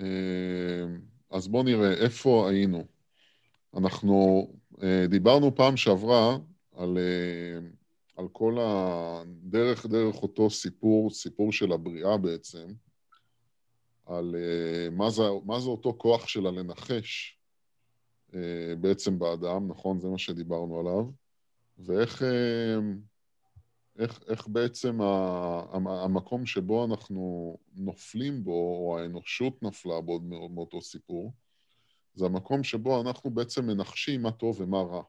אה, אז בואו נראה, איפה היינו? אנחנו אה, דיברנו פעם שעברה על, אה, על כל הדרך, דרך אותו סיפור, סיפור של הבריאה בעצם, על מה זה, מה זה אותו כוח שלה לנחש בעצם באדם, נכון? זה מה שדיברנו עליו. ואיך איך, איך בעצם המקום שבו אנחנו נופלים בו, או האנושות נפלה בו מאותו סיפור, זה המקום שבו אנחנו בעצם מנחשים מה טוב ומה רע.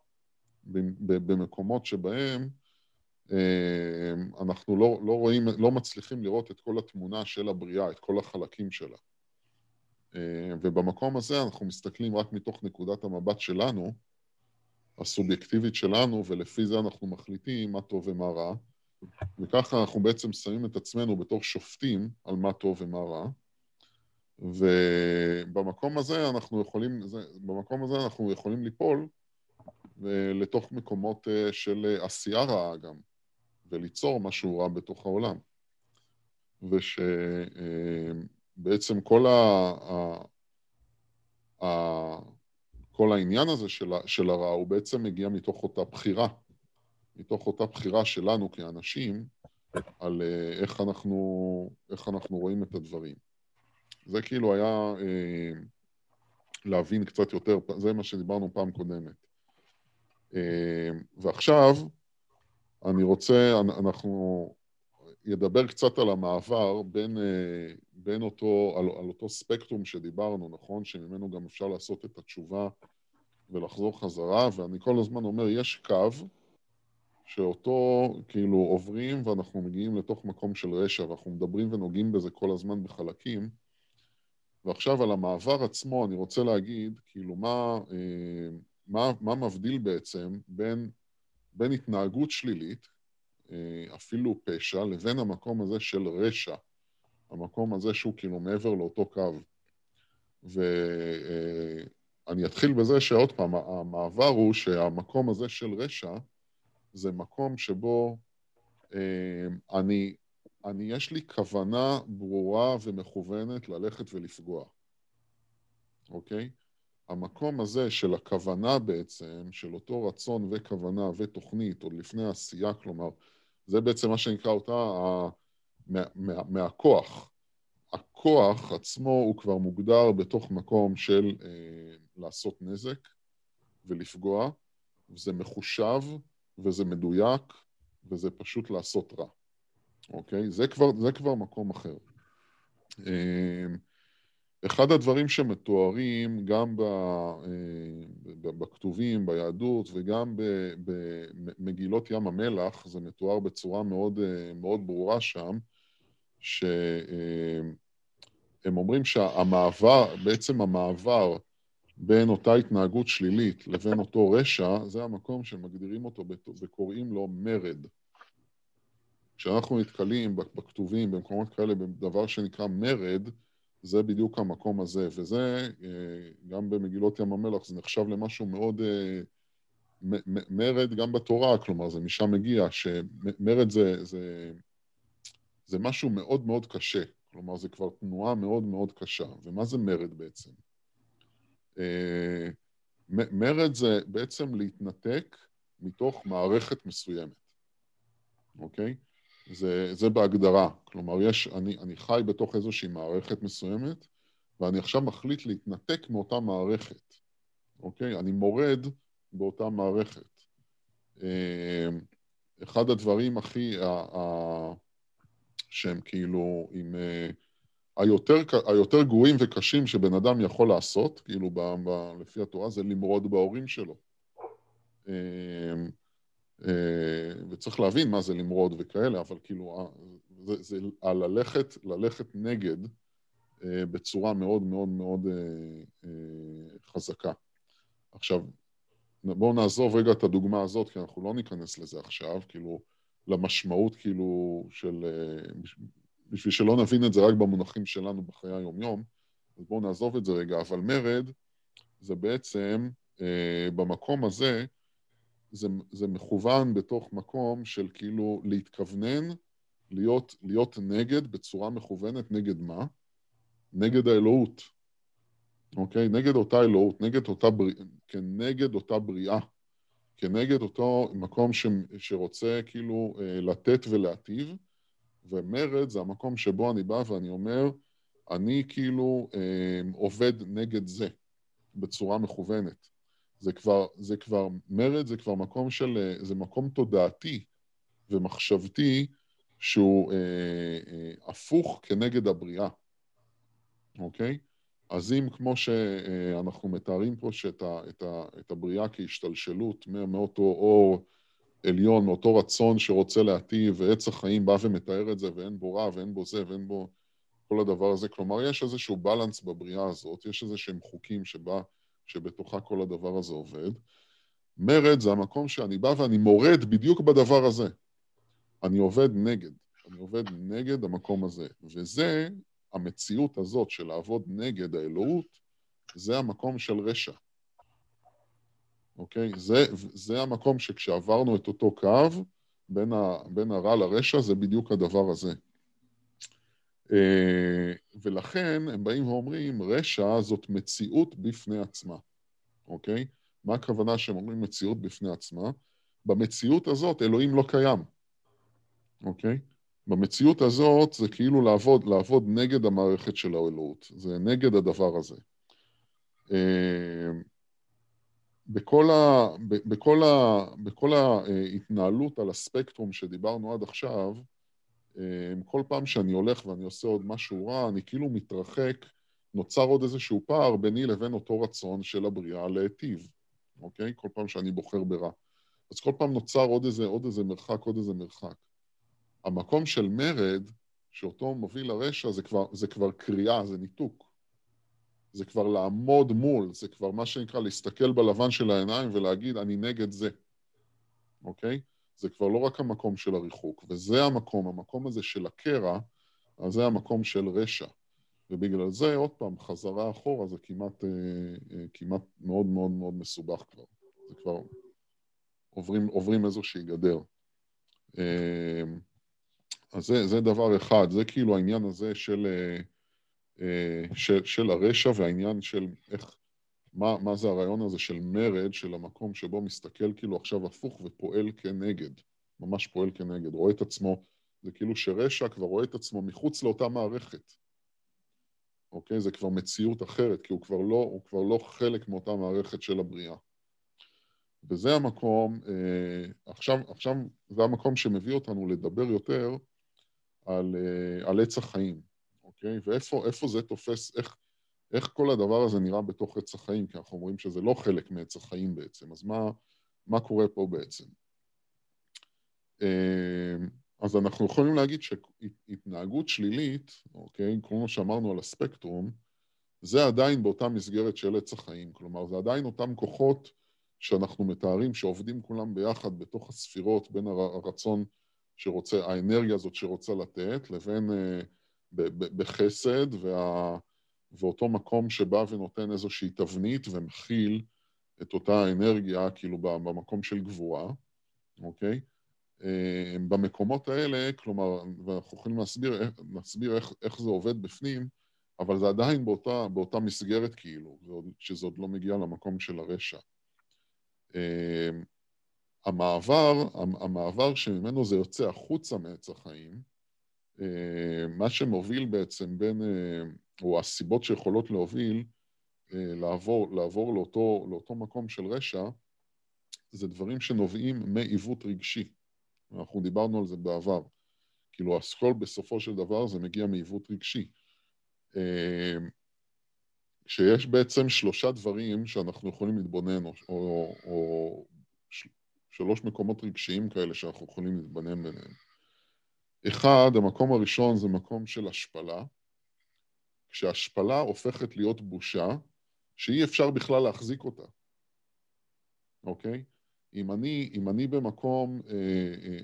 במקומות שבהם אה, אנחנו לא, לא רואים, לא מצליחים לראות את כל התמונה של הבריאה, את כל החלקים שלה. אה, ובמקום הזה אנחנו מסתכלים רק מתוך נקודת המבט שלנו, הסובייקטיבית שלנו, ולפי זה אנחנו מחליטים מה טוב ומה רע. וככה אנחנו בעצם שמים את עצמנו בתור שופטים על מה טוב ומה רע. ובמקום הזה אנחנו יכולים, זה, במקום הזה אנחנו יכולים ליפול לתוך מקומות אה, של עשייה רעה גם, וליצור משהו רע בתוך העולם. ושבעצם כל, ה, ה, כל העניין הזה של, של הרע הוא בעצם מגיע מתוך אותה בחירה. מתוך אותה בחירה שלנו כאנשים על אה, איך אנחנו, איך אנחנו רואים את הדברים. זה כאילו היה אה, להבין קצת יותר, זה מה שדיברנו פעם קודמת. אה, ועכשיו אני רוצה, אנחנו ידבר קצת על המעבר בין, אה, בין אותו, על, על אותו ספקטרום שדיברנו, נכון? שממנו גם אפשר לעשות את התשובה ולחזור חזרה, ואני כל הזמן אומר, יש קו, שאותו כאילו עוברים ואנחנו מגיעים לתוך מקום של רשע, ואנחנו מדברים ונוגעים בזה כל הזמן בחלקים. ועכשיו על המעבר עצמו אני רוצה להגיד, כאילו, מה, אה, מה, מה מבדיל בעצם בין, בין התנהגות שלילית, אה, אפילו פשע, לבין המקום הזה של רשע, המקום הזה שהוא כאילו מעבר לאותו קו. ואני אה, אתחיל בזה שעוד פעם, המעבר הוא שהמקום הזה של רשע, זה מקום שבו אה, אני, אני, יש לי כוונה ברורה ומכוונת ללכת ולפגוע, אוקיי? המקום הזה של הכוונה בעצם, של אותו רצון וכוונה ותוכנית, עוד לפני העשייה, כלומר, זה בעצם מה שנקרא אותה, מה, מה, מהכוח. הכוח עצמו הוא כבר מוגדר בתוך מקום של אה, לעשות נזק ולפגוע, וזה מחושב וזה מדויק, וזה פשוט לעשות רע, אוקיי? זה כבר, זה כבר מקום אחר. אמ, אחד הדברים שמתוארים גם אה, בכתובים, ביהדות, וגם במגילות ים המלח, זה מתואר בצורה מאוד, אה, מאוד ברורה שם, שהם אומרים שהמעבר, בעצם המעבר בין אותה התנהגות שלילית לבין אותו רשע, זה המקום שמגדירים אותו וקוראים לו מרד. כשאנחנו נתקלים בכתובים, במקומות כאלה, בדבר שנקרא מרד, זה בדיוק המקום הזה, וזה, אה, גם במגילות ים המלח, זה נחשב למשהו מאוד... אה, מרד גם בתורה, כלומר, זה משם מגיע, שמרד זה, זה, זה משהו מאוד מאוד קשה, כלומר, זה כבר תנועה מאוד מאוד קשה. ומה זה מרד בעצם? אה, מרד זה בעצם להתנתק מתוך מערכת מסוימת, אוקיי? זה, זה בהגדרה. כלומר, יש, אני, אני חי בתוך איזושהי מערכת מסוימת, ואני עכשיו מחליט להתנתק מאותה מערכת, אוקיי? אני מורד באותה מערכת. אה, אחד הדברים הכי, שהם כאילו עם... אה, היותר, היותר גרועים וקשים שבן אדם יכול לעשות, כאילו ב, ב, לפי התורה, זה למרוד בהורים שלו. אמ, אה, וצריך להבין מה זה למרוד וכאלה, אבל כאילו, אה, זה, זה על ללכת, ללכת נגד אה, בצורה מאוד מאוד מאוד חזקה. עכשיו, בואו נעזוב רגע את הדוגמה הזאת, כי אנחנו לא ניכנס לזה עכשיו, כאילו, למשמעות כאילו של בשביל שלא נבין את זה רק במונחים שלנו בחיי היום-יום, אז בואו נעזוב את זה רגע, אבל מרד זה בעצם, אה, במקום הזה, זה, זה מכוון בתוך מקום של כאילו להתכוונן, להיות, להיות נגד בצורה מכוונת, נגד מה? נגד האלוהות, אוקיי? נגד אותה אלוהות, נגד אותה, בר... כנגד אותה בריאה, כנגד אותו מקום ש... שרוצה כאילו אה, לתת ולהטיב, ומרד זה המקום שבו אני בא ואני אומר, אני כאילו אה, עובד נגד זה בצורה מכוונת. זה כבר, זה כבר, מרד זה כבר מקום של, אה, זה מקום תודעתי ומחשבתי שהוא אה, אה, הפוך כנגד הבריאה, אוקיי? אז אם כמו שאנחנו מתארים פה שאת ה, את ה, את הבריאה כהשתלשלות מאותו אור עליון, מאותו רצון שרוצה להטיב, ועץ החיים בא ומתאר את זה, ואין בו רע, ואין בו זה, ואין בו כל הדבר הזה. כלומר, יש איזשהו בלנס בבריאה הזאת, יש איזה שהם חוקים שבה, שבתוכה כל הדבר הזה עובד. מרד זה המקום שאני בא ואני מורד בדיוק בדבר הזה. אני עובד נגד, אני עובד נגד המקום הזה. וזה, המציאות הזאת של לעבוד נגד האלוהות, זה המקום של רשע. אוקיי? זה, זה המקום שכשעברנו את אותו קו, בין, ה, בין הרע לרשע, זה בדיוק הדבר הזה. אה, ולכן הם באים ואומרים, רשע זאת מציאות בפני עצמה, אוקיי? מה הכוונה שהם אומרים מציאות בפני עצמה? במציאות הזאת אלוהים לא קיים, אוקיי? במציאות הזאת זה כאילו לעבוד, לעבוד נגד המערכת של האלוהות, זה נגד הדבר הזה. בכל, ה, בכל, ה, בכל ההתנהלות על הספקטרום שדיברנו עד עכשיו, אה, כל פעם שאני הולך ואני עושה עוד משהו רע, אני כאילו מתרחק, נוצר עוד איזשהו פער ביני לבין אותו רצון של הבריאה להיטיב, אוקיי? כל פעם שאני בוחר ברע. אז כל פעם נוצר עוד איזה, עוד איזה מרחק, עוד איזה מרחק. המקום של מרד, שאותו מוביל לרשע, זה כבר, זה כבר קריאה, זה ניתוק. זה כבר לעמוד מול, זה כבר מה שנקרא להסתכל בלבן של העיניים ולהגיד, אני נגד זה, אוקיי? זה כבר לא רק המקום של הריחוק, וזה המקום, המקום הזה של הקרע, אז זה המקום של רשע. ובגלל זה, עוד פעם, חזרה אחורה זה כמעט, אה, אה, כמעט מאוד מאוד מאוד מסובך כבר. זה כבר עוברים, עוברים איזושהי גדר. אה, אז זה, זה דבר אחד, זה כאילו העניין הזה של, של, של הרשע והעניין של איך, מה, מה זה הרעיון הזה של מרד, של המקום שבו מסתכל כאילו עכשיו הפוך ופועל כנגד, ממש פועל כנגד, רואה את עצמו, זה כאילו שרשע כבר רואה את עצמו מחוץ לאותה מערכת. אוקיי? זה כבר מציאות אחרת, כי הוא כבר לא, הוא כבר לא חלק מאותה מערכת של הבריאה. וזה המקום, אה, עכשיו, עכשיו זה המקום שמביא אותנו לדבר יותר על, אה, על עץ החיים, אוקיי? ואיפה זה תופס, איך, איך כל הדבר הזה נראה בתוך עץ החיים, כי אנחנו אומרים שזה לא חלק מעץ החיים בעצם, אז מה, מה קורה פה בעצם? אה, אז אנחנו יכולים להגיד שהתנהגות שלילית, אוקיי, כמו שאמרנו על הספקטרום, זה עדיין באותה מסגרת של עץ החיים. כלומר, זה עדיין אותם כוחות שאנחנו מתארים, שעובדים כולם ביחד בתוך הספירות, בין הרצון שרוצה, האנרגיה הזאת שרוצה לתת, לבין אה, בחסד, וה, ואותו מקום שבא ונותן איזושהי תבנית ומכיל את אותה אנרגיה, כאילו במקום של גבורה, אוקיי? אה, במקומות האלה, כלומר, ואנחנו יכולים להסביר, להסביר איך, איך זה עובד בפנים, אבל זה עדיין באותה, באותה מסגרת כאילו, שזה עוד לא מגיע למקום של הרשע. אה, המעבר, המעבר שממנו זה יוצא החוצה מעץ החיים, מה שמוביל בעצם בין, או הסיבות שיכולות להוביל לעבור, לעבור לאותו, לאותו מקום של רשע, זה דברים שנובעים מעיוות רגשי. אנחנו דיברנו על זה בעבר. כאילו, הסקול בסופו של דבר זה מגיע מעיוות רגשי. כשיש בעצם שלושה דברים שאנחנו יכולים להתבונן, או, או, או שלוש מקומות רגשיים כאלה שאנחנו יכולים להתבונן ביניהם. אחד, המקום הראשון זה מקום של השפלה. כשהשפלה הופכת להיות בושה, שאי אפשר בכלל להחזיק אותה, אוקיי? אם אני, אם אני במקום אה,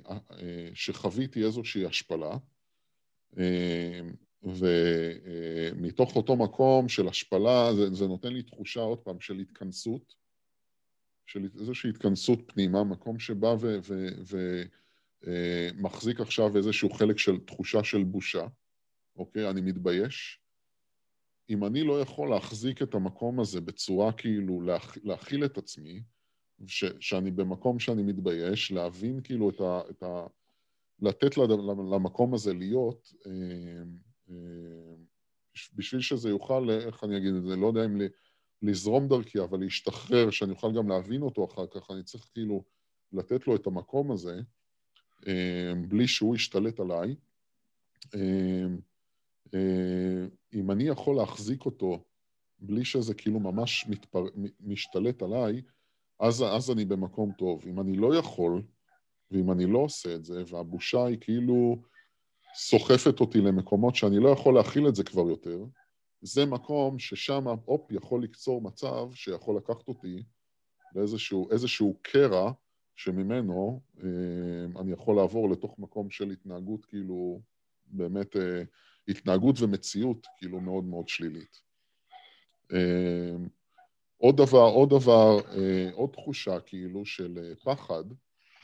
אה, אה, שחוויתי איזושהי השפלה, אה, ומתוך אותו מקום של השפלה, זה, זה נותן לי תחושה, עוד פעם, של התכנסות, של איזושהי התכנסות פנימה, מקום שבא ומחזיק אה, עכשיו איזשהו חלק של תחושה של בושה, אוקיי? אני מתבייש. אם אני לא יכול להחזיק את המקום הזה בצורה כאילו, להכ, להכיל את עצמי, ש, שאני במקום שאני מתבייש, להבין כאילו את ה... את ה לתת למקום הזה להיות, אה, אה, בשביל שזה יוכל, איך אני אגיד את זה, לא יודע אם לזרום דרכי, אבל להשתחרר, שאני אוכל גם להבין אותו אחר כך, אני צריך כאילו לתת לו את המקום הזה, בלי שהוא ישתלט עליי. אם אני יכול להחזיק אותו בלי שזה כאילו ממש מתפר... משתלט עליי, אז, אז אני במקום טוב. אם אני לא יכול, ואם אני לא עושה את זה, והבושה היא כאילו סוחפת אותי למקומות שאני לא יכול להכיל את זה כבר יותר, זה מקום ששם, הופ, יכול לקצור מצב שיכול לקחת אותי לאיזשהו קרע שממנו אה, אני יכול לעבור לתוך מקום של התנהגות כאילו באמת, אה, התנהגות ומציאות כאילו מאוד מאוד שלילית. אה, עוד דבר, עוד דבר, עוד תחושה כאילו של פחד,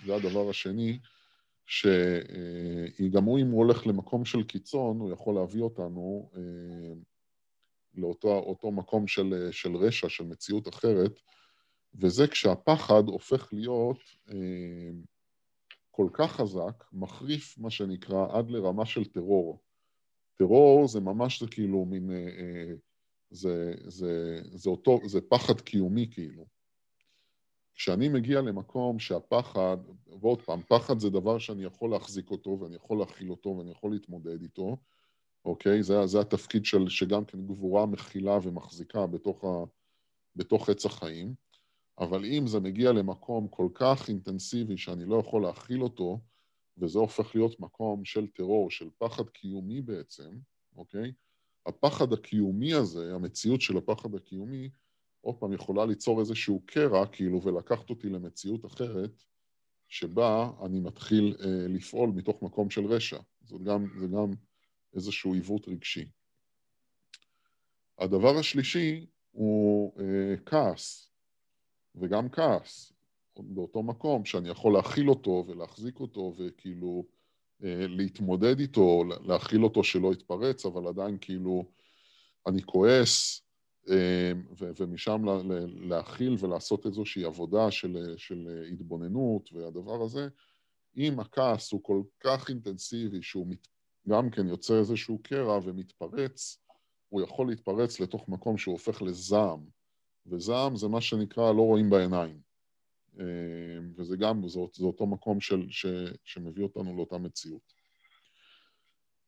זה הדבר השני, שגם הוא, אם הוא הולך למקום של קיצון, הוא יכול להביא אותנו לאותו מקום של, של רשע, של מציאות אחרת, וזה כשהפחד הופך להיות כל כך חזק, מחריף, מה שנקרא, עד לרמה של טרור. טרור זה ממש זה כאילו מין... זה, זה, זה אותו, זה פחד קיומי כאילו. כשאני מגיע למקום שהפחד, ועוד פעם, פחד זה דבר שאני יכול להחזיק אותו ואני יכול להכיל אותו ואני יכול להתמודד איתו, אוקיי? זה, זה התפקיד של, שגם כן גבורה מכילה ומחזיקה בתוך, ה, בתוך עץ החיים, אבל אם זה מגיע למקום כל כך אינטנסיבי שאני לא יכול להכיל אותו, וזה הופך להיות מקום של טרור, של פחד קיומי בעצם, אוקיי? הפחד הקיומי הזה, המציאות של הפחד הקיומי, עוד פעם יכולה ליצור איזשהו קרע, כאילו, ולקחת אותי למציאות אחרת, שבה אני מתחיל אה, לפעול מתוך מקום של רשע. זה גם, זה גם איזשהו עיוות רגשי. הדבר השלישי הוא אה, כעס, וגם כעס, באותו מקום שאני יכול להכיל אותו ולהחזיק אותו וכאילו אה, להתמודד איתו, להכיל אותו שלא יתפרץ, אבל עדיין כאילו אני כועס, אה, ומשם להכיל ולעשות איזושהי עבודה של, של התבוננות, והדבר הזה, אם הכעס הוא כל כך אינטנסיבי שהוא מת, גם כן יוצר איזשהו קרע ומתפרץ, הוא יכול להתפרץ לתוך מקום שהוא הופך לזעם, וזעם זה מה שנקרא לא רואים בעיניים. אה, וזה גם, זה, זה אותו מקום של, ש, שמביא אותנו לאותה מציאות.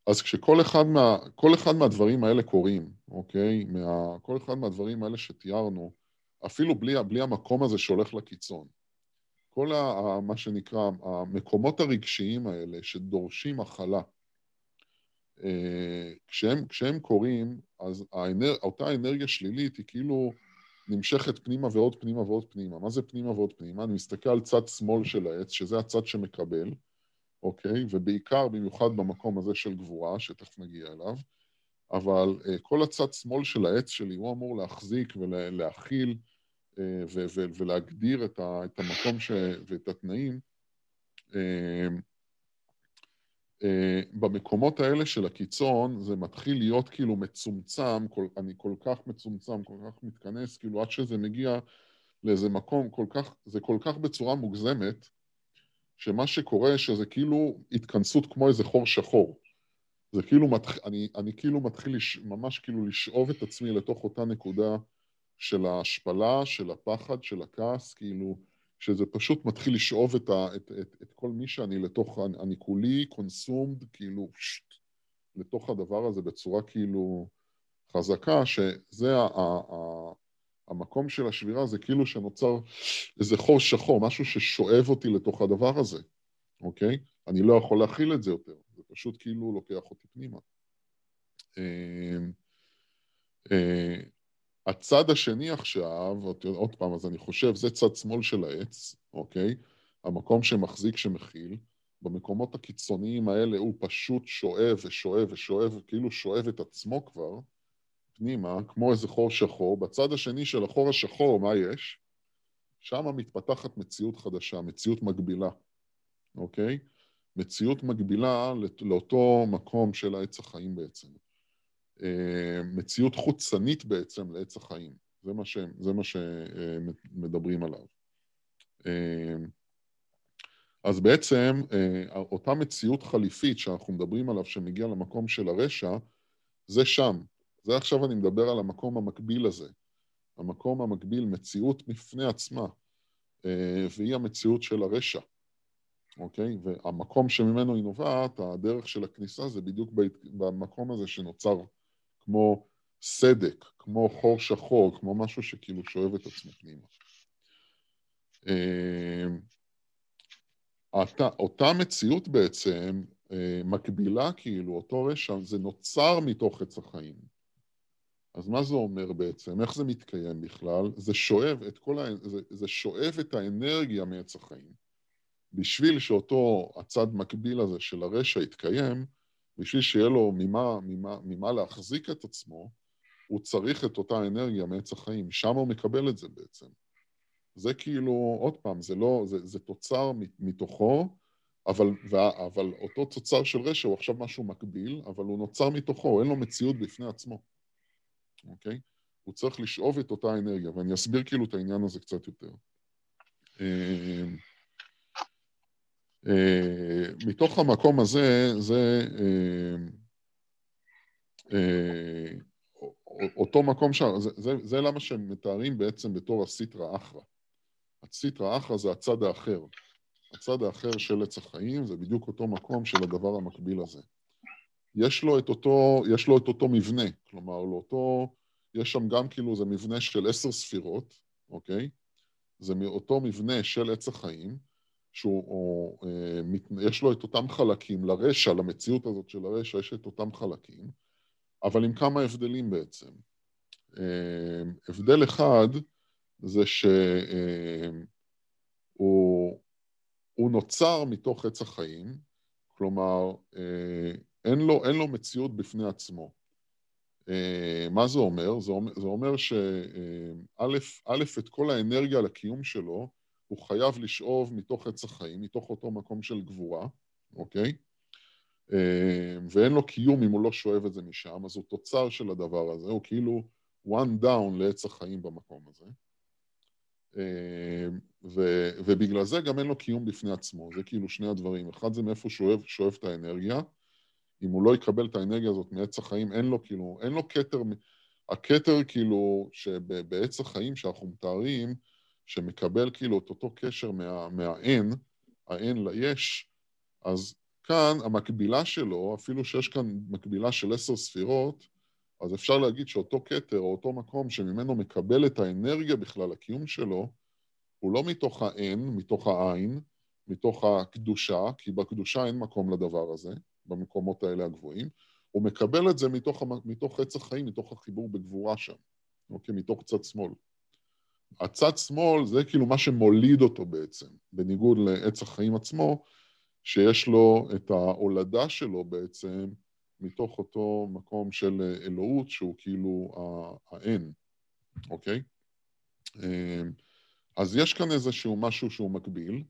אז כשכל אחד, מה, כל אחד מהדברים האלה קורים, אוקיי? מה, כל אחד מהדברים האלה שתיארנו, אפילו בלי, בלי המקום הזה שהולך לקיצון, כל ה, מה שנקרא, המקומות הרגשיים האלה שדורשים הכלה, אה, כשהם, כשהם קורים, אז האנר, אותה אנרגיה שלילית היא כאילו נמשכת פנימה ועוד פנימה ועוד פנימה. מה זה פנימה ועוד פנימה? אני מסתכל על צד שמאל של העץ, שזה הצד שמקבל, אוקיי? ובעיקר, במיוחד במקום הזה של גבורה, שתכף נגיע אליו, אבל uh, כל הצד שמאל של העץ שלי, הוא אמור להחזיק ולהכיל uh, ו- ו- ולהגדיר את, ה- את המקום ש- ואת התנאים. Uh, במקומות האלה של הקיצון זה מתחיל להיות כאילו מצומצם, כל, אני כל כך מצומצם, כל כך מתכנס, כאילו עד שזה מגיע לאיזה מקום כל כך, זה כל כך בצורה מוגזמת, שמה שקורה שזה כאילו התכנסות כמו איזה חור שחור. זה כאילו, מתח... אני, אני כאילו מתחיל לש... ממש כאילו לשאוב את עצמי לתוך אותה נקודה של ההשפלה, של הפחד, של הכעס, כאילו, שזה פשוט מתחיל לשאוב את, ה, את, את, את כל מי שאני לתוך, אני כולי קונסומד, כאילו, שט, לתוך הדבר הזה בצורה כאילו חזקה, שזה ה, ה, ה, המקום של השבירה, זה כאילו שנוצר איזה חור שחור, משהו ששואב אותי לתוך הדבר הזה, אוקיי? אני לא יכול להכיל את זה יותר, זה פשוט כאילו לוקח אותי פנימה. הצד השני עכשיו, עוד פעם, אז אני חושב, זה צד שמאל של העץ, אוקיי? המקום שמחזיק, שמכיל. במקומות הקיצוניים האלה הוא פשוט שואב ושואב ושואב, כאילו שואב את עצמו כבר פנימה, כמו איזה חור שחור. בצד השני של החור השחור, מה יש? שם מתפתחת מציאות חדשה, מציאות מקבילה, אוקיי? מציאות מקבילה לאותו מקום של העץ החיים בעצם. אה, מציאות חוצנית בעצם לעץ החיים. זה מה, ש, זה מה שמדברים עליו. אה, אז בעצם אותה מציאות חליפית שאנחנו מדברים עליו, שמגיע למקום של הרשע, זה שם. זה עכשיו אני מדבר על המקום המקביל הזה. המקום המקביל, מציאות בפני עצמה, והיא המציאות של הרשע. אוקיי? והמקום שממנו היא נובעת, הדרך של הכניסה זה בדיוק במקום הזה שנוצר כמו סדק, כמו חור שחור, כמו משהו שכאילו שואב את עצמו פנימה. אמ, אותה, מציאות בעצם אה, מקבילה כאילו, אותו רשע, זה נוצר מתוך עץ החיים. אז מה זה אומר בעצם? איך זה מתקיים בכלל? זה שואב את כל ה... זה, זה שואב את האנרגיה מעץ החיים. בשביל שאותו הצד מקביל הזה של הרשע יתקיים, בשביל שיהיה לו ממה, ממה, ממה להחזיק את עצמו, הוא צריך את אותה אנרגיה מעץ החיים, שם הוא מקבל את זה בעצם. זה כאילו, עוד פעם, זה לא, זה, זה תוצר מתוכו, אבל, אבל אותו תוצר של רשע הוא עכשיו משהו מקביל, אבל הוא נוצר מתוכו, אין לו מציאות בפני עצמו, אוקיי? הוא צריך לשאוב את אותה אנרגיה, ואני אסביר כאילו את העניין הזה קצת יותר. אה, מתוך המקום הזה, זה אה, אה, אותו מקום שם, זה, זה, זה למה שהם מתארים בעצם בתור הסיטרא אחרא. הסיטרא אחרא זה הצד האחר. הצד האחר של עץ החיים זה בדיוק אותו מקום של הדבר המקביל הזה. יש לו את אותו, יש לו את אותו מבנה, כלומר, לאותו, יש שם גם כאילו, זה מבנה של עשר ספירות, אוקיי? זה מאותו מבנה של עץ החיים, שהוא, או, אה, יש לו את אותם חלקים, לרשע, למציאות הזאת של הרשע, יש את אותם חלקים, אבל עם כמה הבדלים בעצם. אה, הבדל אחד זה שהוא אה, נוצר מתוך עץ החיים, כלומר, אה, אין לו, אין לו מציאות בפני עצמו. אה, מה זה אומר? זה אומר, אומר שא', את כל האנרגיה לקיום שלו, הוא חייב לשאוב מתוך עץ החיים, מתוך אותו מקום של גבורה, אוקיי? אה, ואין לו קיום אם הוא לא שואב את זה משם, אז הוא תוצר של הדבר הזה, הוא כאילו one down לעץ החיים במקום הזה. אה, ו, ובגלל זה גם אין לו קיום בפני עצמו, זה כאילו שני הדברים. אחד זה מאיפה שואב, שואב את האנרגיה, אם הוא לא יקבל את האנרגיה הזאת מעץ החיים, אין לו כאילו, אין לו כתר, הכתר כאילו שבעץ החיים שאנחנו מתארים, שמקבל כאילו את אותו קשר מה, מהאין, האין ליש, אז כאן המקבילה שלו, אפילו שיש כאן מקבילה של עשר ספירות, אז אפשר להגיד שאותו כתר או אותו מקום שממנו מקבל את האנרגיה בכלל, הקיום שלו, הוא לא מתוך האין, מתוך העין, מתוך הקדושה, כי בקדושה אין מקום לדבר הזה, במקומות האלה הגבוהים, הוא מקבל את זה מתוך, מתוך עץ החיים, מתוך החיבור בגבורה שם, אוקיי? מתוך צד שמאל. הצד שמאל זה כאילו מה שמוליד אותו בעצם, בניגוד לעץ החיים עצמו, שיש לו את ההולדה שלו בעצם מתוך אותו מקום של אלוהות שהוא כאילו האין, אוקיי? אמ, אז יש כאן איזשהו משהו שהוא מקביל,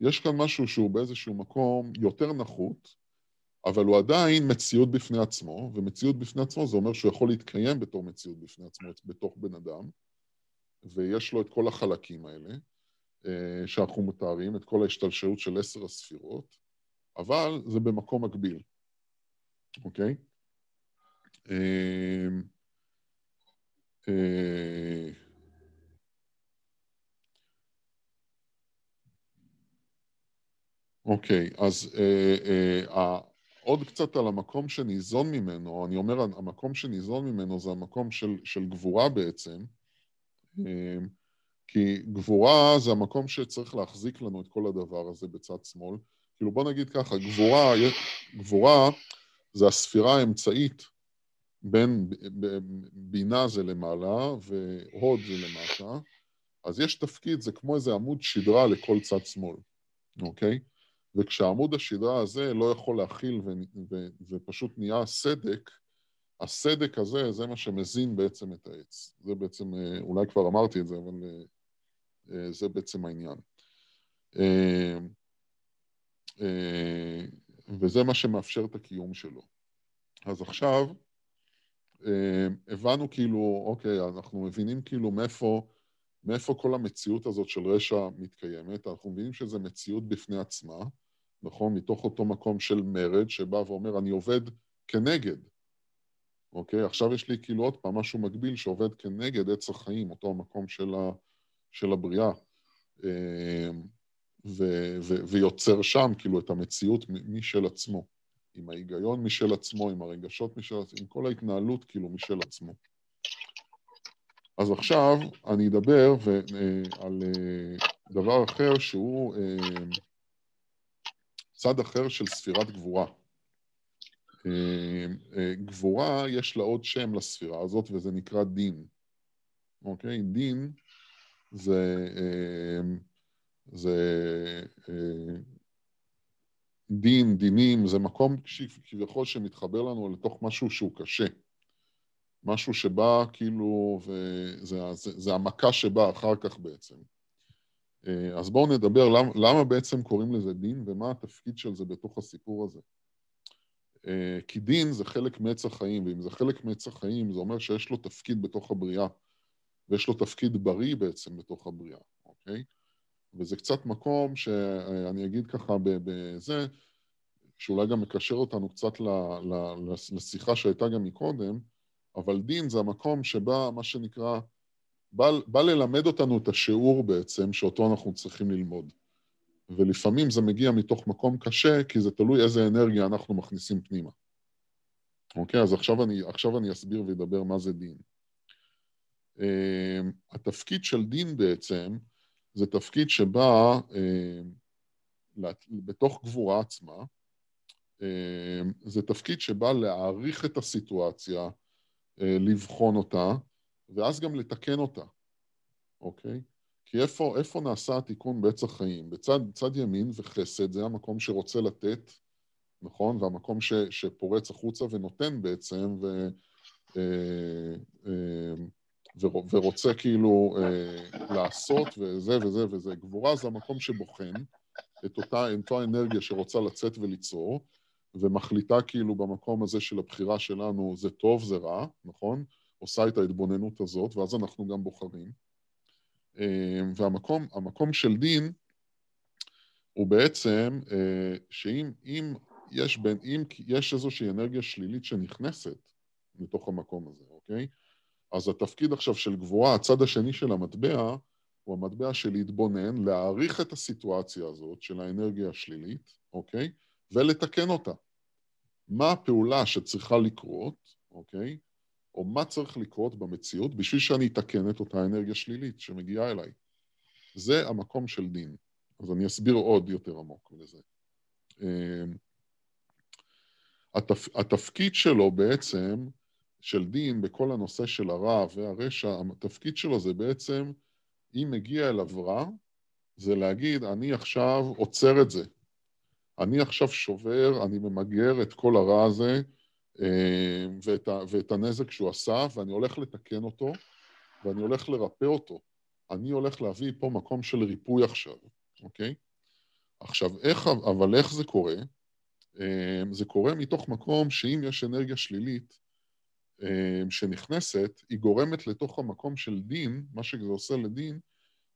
יש כאן משהו שהוא באיזשהו מקום יותר נחות, אבל הוא עדיין מציאות בפני עצמו, ומציאות בפני עצמו זה אומר שהוא יכול להתקיים בתור מציאות בפני עצמו, בתוך בן אדם, ויש לו את כל החלקים האלה, אה, שאנחנו מתארים, את כל ההשתלשלות של עשר הספירות, אבל זה במקום מקביל, אוקיי? אה, אה, אוקיי, אז עוד קצת על המקום שניזון ממנו, אני אומר, המקום שניזון ממנו זה המקום של, של גבורה בעצם, כי גבורה זה המקום שצריך להחזיק לנו את כל הדבר הזה בצד שמאל. כאילו בוא נגיד ככה, גבורה, גבורה זה הספירה האמצעית בין בינה זה למעלה והוד זה למטה, אז יש תפקיד, זה כמו איזה עמוד שדרה לכל צד שמאל, אוקיי? וכשעמוד השדרה הזה לא יכול להכיל ו- ו- ופשוט נהיה סדק, הסדק הזה, זה מה שמזין בעצם את העץ. זה בעצם, אה, אולי כבר אמרתי את זה, אבל אה, אה, זה בעצם העניין. וזה מה שמאפשר את הקיום שלו. אז עכשיו, הבנו כאילו, אוקיי, אנחנו מבינים כאילו מאיפה, מאיפה כל המציאות הזאת של רשע מתקיימת. אנחנו מבינים שזו מציאות בפני עצמה, נכון? מתוך אותו מקום של מרד, שבא ואומר, אני עובד כנגד. אוקיי? עכשיו יש לי כאילו עוד פעם משהו מקביל שעובד כנגד עץ החיים, אותו המקום של, ה, של הבריאה. אה, ו, ו, ויוצר שם כאילו את המציאות משל עצמו. עם ההיגיון משל עצמו, עם הרגשות משל עצמו, עם כל ההתנהלות כאילו משל עצמו. אז עכשיו אני אדבר ו, אה, על אה, דבר אחר שהוא אה, צד אחר של ספירת גבורה. גבורה, יש לה עוד שם לספירה הזאת, וזה נקרא דין. אוקיי? דין זה, זה דין, דינים, זה מקום כביכול שמתחבר לנו לתוך משהו שהוא קשה. משהו שבא כאילו, וזה זה, זה המכה שבאה אחר כך בעצם. אה, אז בואו נדבר למה, למה בעצם קוראים לזה דין ומה התפקיד של זה בתוך הסיפור הזה. אה, כי דין זה חלק מעץ החיים, ואם זה חלק מעץ החיים, זה אומר שיש לו תפקיד בתוך הבריאה, ויש לו תפקיד בריא בעצם בתוך הבריאה, אוקיי? וזה קצת מקום שאני אגיד ככה בזה, שאולי גם מקשר אותנו קצת לשיחה שהייתה גם מקודם, אבל דין זה המקום שבא, מה שנקרא, בא, בא ללמד אותנו את השיעור בעצם, שאותו אנחנו צריכים ללמוד. ולפעמים זה מגיע מתוך מקום קשה, כי זה תלוי איזה אנרגיה אנחנו מכניסים פנימה. אוקיי? אז עכשיו אני, עכשיו אני אסביר ואדבר מה זה דין. Uh, התפקיד של דין בעצם, זה תפקיד שבא uh, בתוך גבורה עצמה, uh, זה תפקיד שבא להעריך את הסיטואציה, לבחון אותה, ואז גם לתקן אותה, אוקיי? כי איפה, איפה נעשה התיקון בעץ החיים? בצד, בצד ימין וחסד זה המקום שרוצה לתת, נכון? והמקום ש, שפורץ החוצה ונותן בעצם, ו, אה, אה, ורוצה כאילו אה, לעשות וזה וזה וזה. גבורה זה המקום שבוחן את אותה, את אותה אנרגיה שרוצה לצאת וליצור, ומחליטה כאילו במקום הזה של הבחירה שלנו זה טוב, זה רע, נכון? עושה את ההתבוננות הזאת, ואז אנחנו גם בוחרים. אה, והמקום של דין הוא בעצם אה, שאם אם יש, בין, אם יש איזושהי אנרגיה שלילית שנכנסת לתוך המקום הזה, אוקיי? אז התפקיד עכשיו של גבורה, הצד השני של המטבע, הוא המטבע של להתבונן, להעריך את הסיטואציה הזאת של האנרגיה השלילית, אוקיי? ולתקן אותה. מה הפעולה שצריכה לקרות, אוקיי? או מה צריך לקרות במציאות בשביל שאני אתקן את אותה אנרגיה שלילית שמגיעה אליי. זה המקום של דין. אז אני אסביר עוד יותר עמוק לזה. אמ, התפ... התפקיד שלו בעצם, של דין, בכל הנושא של הרע והרשע, התפקיד שלו זה בעצם, אם מגיע אליו רע, זה להגיד, אני עכשיו עוצר את זה. אני עכשיו שובר, אני ממגר את כל הרע הזה, ואת, ה, ואת הנזק שהוא עשה, ואני הולך לתקן אותו, ואני הולך לרפא אותו. אני הולך להביא פה מקום של ריפוי עכשיו, אוקיי? עכשיו, איך, אבל איך זה קורה? אה, זה קורה מתוך מקום שאם יש אנרגיה שלילית אה, שנכנסת, היא גורמת לתוך המקום של דין, מה שזה עושה לדין,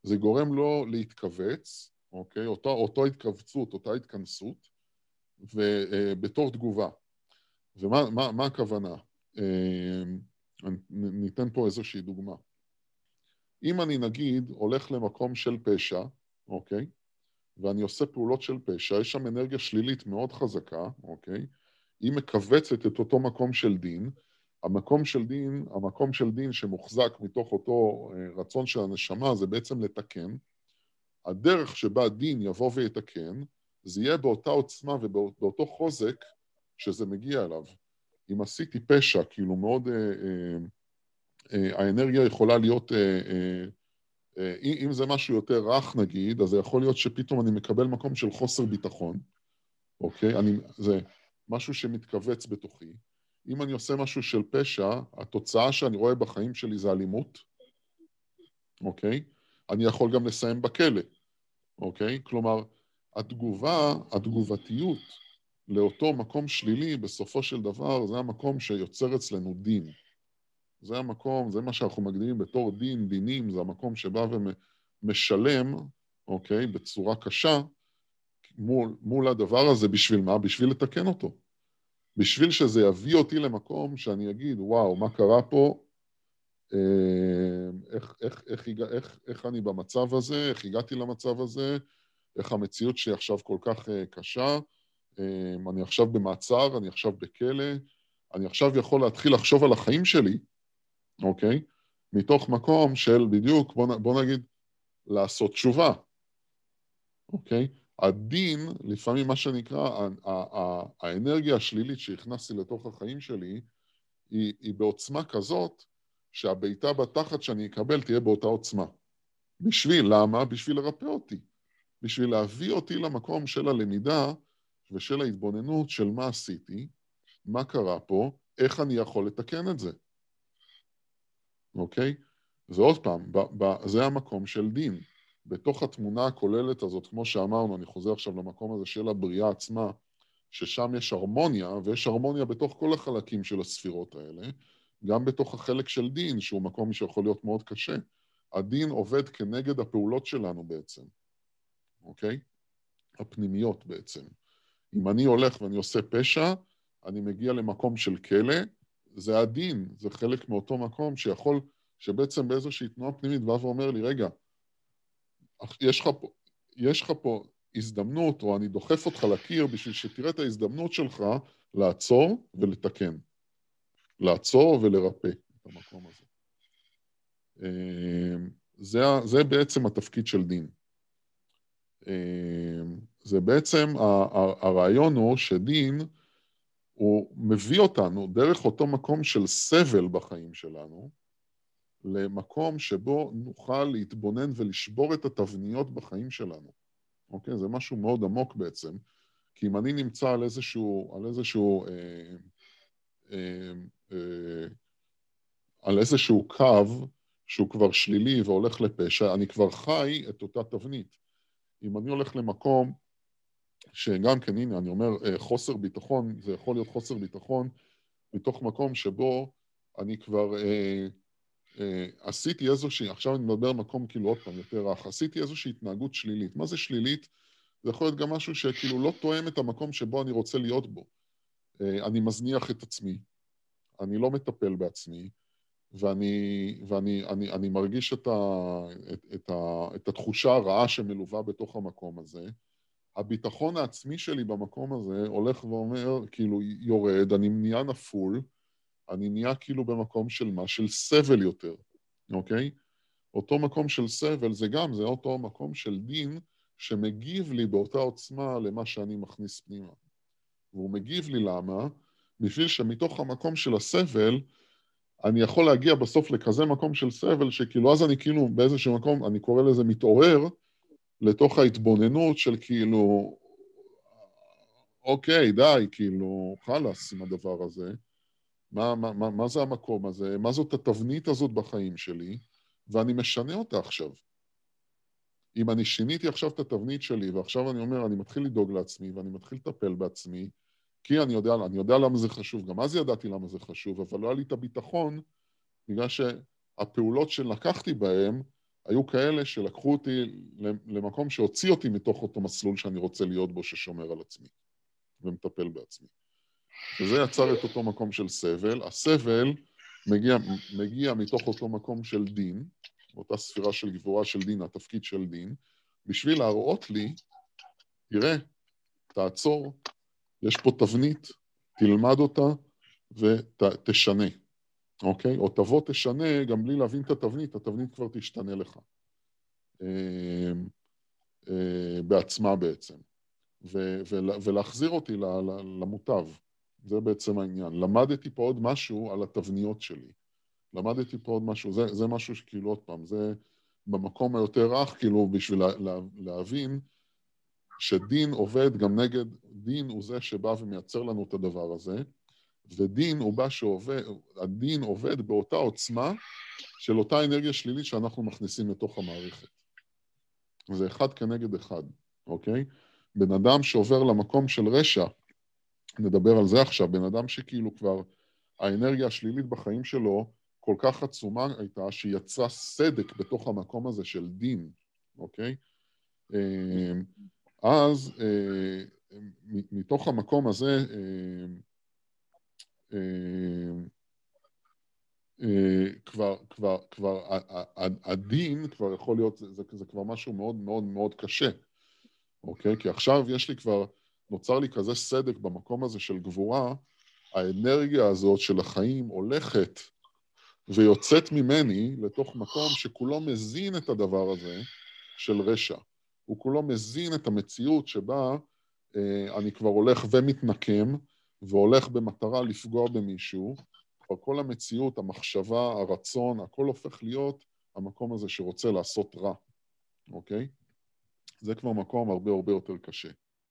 זה גורם לו להתכווץ, אוקיי? אותו התכווצות, אותה התכנסות, ובתור תגובה. ומה מה, מה הכוונה? אמ, ניתן פה איזושהי דוגמה. אם אני נגיד הולך למקום של פשע, אוקיי? ואני עושה פעולות של פשע, יש שם אנרגיה שלילית מאוד חזקה, אוקיי? היא מכווצת את אותו מקום של דין. המקום של דין, המקום של דין שמוחזק מתוך אותו אה, רצון של הנשמה זה בעצם לתקן. הדרך שבה דין יבוא ויתקן, זה יהיה באותה עוצמה ובאותו חוזק שזה מגיע אליו. אם עשיתי פשע, כאילו מאוד... אה, אה, אה, האנרגיה יכולה להיות... אה, אה, אה, אם זה משהו יותר רך נגיד, אז זה יכול להיות שפתאום אני מקבל מקום של חוסר ביטחון, אוקיי? אני, זה משהו שמתכווץ בתוכי. אם אני עושה משהו של פשע, התוצאה שאני רואה בחיים שלי זה אלימות, אוקיי? אני יכול גם לסיים בכלא, אוקיי? כלומר, התגובה, התגובתיות לאותו מקום שלילי, בסופו של דבר, זה המקום שיוצר אצלנו דין, זה המקום, זה מה שאנחנו מגדירים בתור דין, דינים, זה המקום שבא ומשלם, אוקיי, בצורה קשה, מול, מול הדבר הזה, בשביל מה? בשביל לתקן אותו. בשביל שזה יביא אותי למקום שאני אגיד, וואו, מה קרה פה? אה, איך, איך, איך, איך, איך, איך אני במצב הזה? איך הגעתי למצב הזה? איך המציאות שלי עכשיו כל כך אה, קשה? אה, אני עכשיו במעצר, אני עכשיו בכלא, אני עכשיו יכול להתחיל לחשוב על החיים שלי, אוקיי? מתוך מקום של בדיוק, בוא, בוא נגיד, לעשות תשובה, אוקיי? הדין, לפעמים מה שנקרא, האנרגיה השלילית שהכנסתי לתוך החיים שלי, היא, היא בעוצמה כזאת, שהבעיטה בתחת שאני אקבל תהיה באותה עוצמה. בשביל, למה? בשביל לרפא אותי. בשביל להביא אותי למקום של הלמידה ושל ההתבוננות של מה עשיתי, מה קרה פה, איך אני יכול לתקן את זה. אוקיי? ועוד פעם, ב- ב- זה המקום של דין. בתוך התמונה הכוללת הזאת, כמו שאמרנו, אני חוזר עכשיו למקום הזה של הבריאה עצמה, ששם יש הרמוניה, ויש הרמוניה בתוך כל החלקים של הספירות האלה, גם בתוך החלק של דין, שהוא מקום שיכול להיות מאוד קשה. הדין עובד כנגד הפעולות שלנו בעצם, אוקיי? הפנימיות בעצם. אם אני הולך ואני עושה פשע, אני מגיע למקום של כלא, זה הדין, זה חלק מאותו מקום שיכול, שבעצם באיזושהי תנועה פנימית בא ואומר לי, רגע, יש לך פה, יש לך פה הזדמנות, או אני דוחף אותך לקיר בשביל שתראה את ההזדמנות שלך לעצור ולתקן. לעצור ולרפא את המקום הזה. אמ, זה, זה בעצם התפקיד של דין. אמ, זה בעצם, הרעיון הוא שדין, הוא מביא אותנו דרך אותו מקום של סבל בחיים שלנו, למקום שבו נוכל להתבונן ולשבור את התבניות בחיים שלנו. אוקיי? זה משהו מאוד עמוק בעצם, כי אם אני נמצא על איזשהו, על איזשהו, אה, אה, אה, על איזשהו קו שהוא כבר שלילי והולך לפשע, אני כבר חי את אותה תבנית. אם אני הולך למקום שגם כן, הנה, אני אומר, אה, חוסר ביטחון, זה יכול להיות חוסר ביטחון מתוך מקום שבו אני כבר אה, אה, עשיתי איזושהי, עכשיו אני מדבר מקום כאילו עוד פעם יותר רך, עשיתי איזושהי התנהגות שלילית. מה זה שלילית? זה יכול להיות גם משהו שכאילו לא תואם את המקום שבו אני רוצה להיות בו. אה, אני מזניח את עצמי, אני לא מטפל בעצמי, ואני, ואני אני, אני מרגיש את, ה, את, את, ה, את התחושה הרעה שמלווה בתוך המקום הזה. הביטחון העצמי שלי במקום הזה הולך ואומר, כאילו, יורד, אני נהיה נפול, אני נהיה כאילו במקום של מה? של סבל יותר, אוקיי? אותו מקום של סבל זה גם, זה אותו מקום של דין שמגיב לי באותה עוצמה למה שאני מכניס פנימה. והוא מגיב לי למה? בשביל שמתוך המקום של הסבל, אני יכול להגיע בסוף לכזה מקום של סבל, שכאילו אז אני כאילו באיזשהו מקום, אני קורא לזה מתעורר, לתוך ההתבוננות של כאילו, אוקיי, די, כאילו, חלאס עם הדבר הזה. מה, מה, מה, מה זה המקום הזה? מה זאת התבנית הזאת בחיים שלי? ואני משנה אותה עכשיו. אם אני שיניתי עכשיו את התבנית שלי, ועכשיו אני אומר, אני מתחיל לדאוג לעצמי, ואני מתחיל לטפל בעצמי, כי אני יודע, אני יודע למה זה חשוב, גם אז ידעתי למה זה חשוב, אבל לא היה לי את הביטחון, בגלל שהפעולות שלקחתי בהן היו כאלה שלקחו אותי למקום שהוציא אותי מתוך אותו מסלול שאני רוצה להיות בו, ששומר על עצמי ומטפל בעצמי. וזה יצר את אותו מקום של סבל. הסבל מגיע, מגיע מתוך אותו מקום של דין, אותה ספירה של גבורה של דין, התפקיד של דין, בשביל להראות לי, תראה, תעצור, יש פה תבנית, תלמד אותה ותשנה, אוקיי? או תבוא תשנה, גם בלי להבין את התבנית, התבנית כבר תשתנה לך. אה, אה, בעצמה בעצם. ולהחזיר אותי למוטב. זה בעצם העניין. למדתי פה עוד משהו על התבניות שלי. למדתי פה עוד משהו, זה, זה משהו שכאילו, עוד פעם, זה במקום היותר רך, כאילו, בשביל לה, לה, להבין שדין עובד גם נגד, דין הוא זה שבא ומייצר לנו את הדבר הזה, ודין הוא בא שעובד, הדין עובד באותה עוצמה של אותה אנרגיה שלילית שאנחנו מכניסים לתוך המערכת. זה אחד כנגד אחד, אוקיי? בן אדם שעובר למקום של רשע, נדבר על זה עכשיו, בן אדם שכאילו כבר האנרגיה השלילית בחיים שלו כל כך עצומה הייתה, שיצרה סדק בתוך המקום הזה של דין, אוקיי? אז אה, מתוך המקום הזה, כבר, כבר, כבר, הדין כבר יכול להיות, זה, זה כבר משהו מאוד מאוד מאוד קשה, אוקיי? כי עכשיו יש לי כבר, נוצר לי כזה סדק במקום הזה של גבורה, האנרגיה הזאת של החיים הולכת ויוצאת ממני לתוך מקום שכולו מזין את הדבר הזה של רשע. הוא כולו מזין את המציאות שבה אה, אני כבר הולך ומתנקם, והולך במטרה לפגוע במישהו, כבר כל המציאות, המחשבה, הרצון, הכל הופך להיות המקום הזה שרוצה לעשות רע, אוקיי? זה כבר מקום הרבה הרבה יותר קשה.